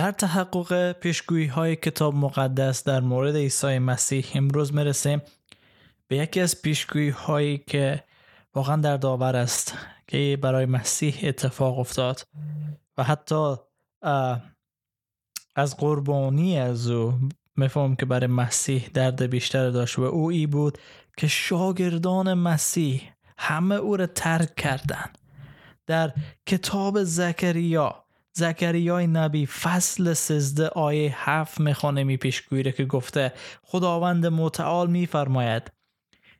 در تحقق پیشگویی های کتاب مقدس در مورد عیسی مسیح امروز می‌رسیم به یکی از پیشگویی هایی که واقعا در داور است که برای مسیح اتفاق افتاد و حتی از قربانی از او میفهم که برای مسیح درد بیشتر داشت و او ای بود که شاگردان مسیح همه او را ترک کردند. در کتاب زکریا زکریای نبی فصل سزده آیه هفت می‌خوانه می پیشگویی که گفته خداوند متعال میفرماید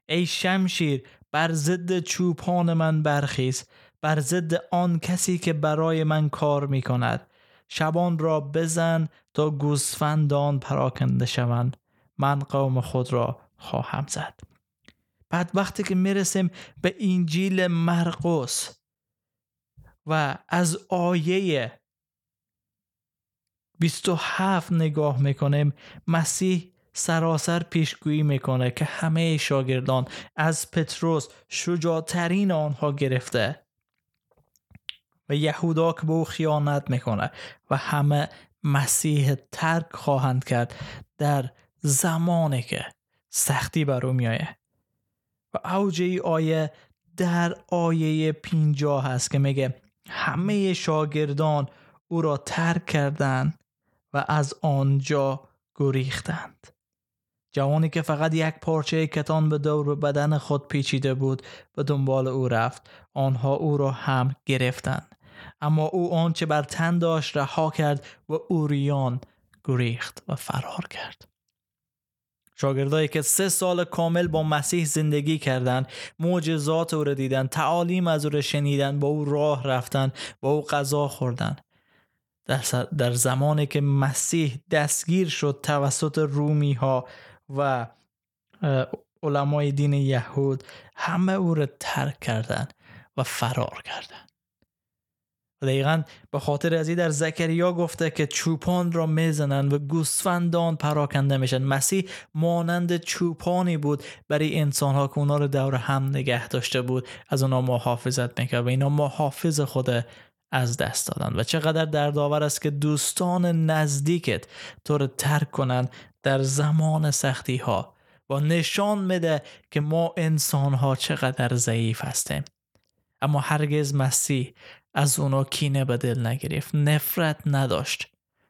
ای شمشیر بر ضد چوپان من برخیز بر ضد آن کسی که برای من کار می کند. شبان را بزن تا گوسفندان پراکنده شوند. من قوم خود را خواهم زد. بعد وقتی که می‌رسیم به انجیل مرقس و از آیه 27 نگاه می‌کنیم مسیح سراسر پیشگویی می‌کنه که همه شاگردان از پتروس شجاعترین آنها گرفته و یهودا که به او خیانت می‌کنه و همه مسیح ترک خواهند کرد در زمانی که سختی بر او میایه و اوج ای آیه در آیه پینجا هست که میگه همه شاگردان او را ترک کردند و از آنجا گریختند. جوانی که فقط یک پارچه کتان به دور بدن خود پیچیده بود به دنبال او رفت آنها او را هم گرفتند. اما او آنچه بر تن داشت رها کرد و اوریان گریخت و فرار کرد. شاگردایی که سه سال کامل با مسیح زندگی کردند معجزات او را دیدن تعالیم از او را شنیدن با او راه رفتن با او غذا خوردن در, زمانی که مسیح دستگیر شد توسط رومی ها و علمای دین یهود همه او را ترک کردند و فرار کردند دقیقا به خاطر ازی در زکریا گفته که چوپان را می‌زنند و گوسفندان پراکنده میشن. مسیح مانند چوپانی بود برای انسان ها که اونا رو دور هم نگه داشته بود. از اونا محافظت می‌کرد و اینا محافظ خود از دست دادن. و چقدر دردآور است که دوستان نزدیکت تو رو ترک کنند در زمان سختی ها و نشان میده که ما انسان ها چقدر ضعیف هستیم. اما هرگز مسیح از اونا کینه به دل نگرفت نفرت نداشت.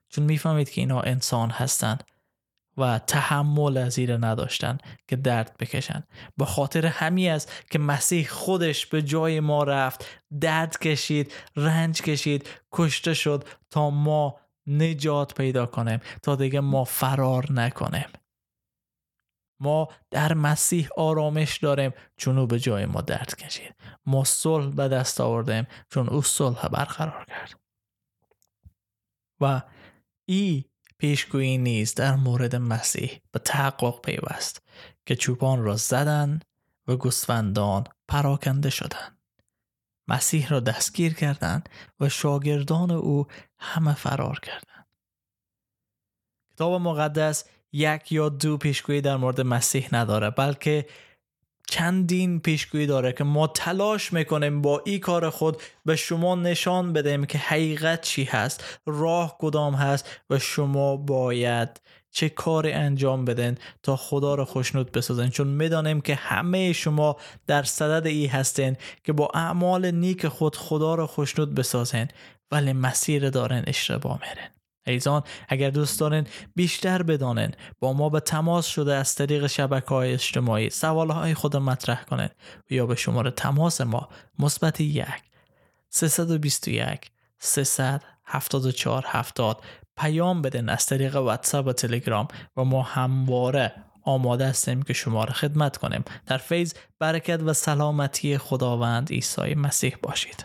چون می‌فهمید که اینا انسان هستند. و تحمل از ایره نداشتن که درد بکشن. به خاطر همی است که مسیح خودش به جای ما رفت درد کشید رنج کشید کشته شد تا ما نجات پیدا کنیم تا دیگه ما فرار نکنیم. ما در مسیح آرامش داریم چون او به جای ما درد کشید. ما صلح به دست آوردیم چون او صلح برقرار کرد. و ای پیشگویی نیز در مورد مسیح به تحقق پیوست که چوپان را زدند و گوسفندان پراکنده شدند. مسیح را دستگیر کردند و شاگردان او همه فرار کردند. کتاب مقدس یک یا دو پیشگویی در مورد مسیح نداره بلکه چندین پیشگویی داره که ما تلاش می‌کنیم با این کار خود به شما نشان بدیم که حقیقت چی هست راه کدام هست و شما باید چه کار انجام بدن تا خدا رو خوشنود بسازن چون می‌دانیم که همه شما در صدد ای هستین که با اعمال نیک خود خدا رو خوشنود بسازن ولی مسیر دارن اشتباه میرن ایزان اگر دوست دارین بیشتر بدانین با ما به تماس شده از طریق شبکه های اجتماعی سوال های خود مطرح کنین یا به شماره تماس ما مثبت یک 321 374 70 پیام بدین از طریق واتساپ و تلگرام و ما همواره آماده هستیم که شما را خدمت کنیم. در فیض برکت و سلامتی خداوند عیسی مسیح باشید.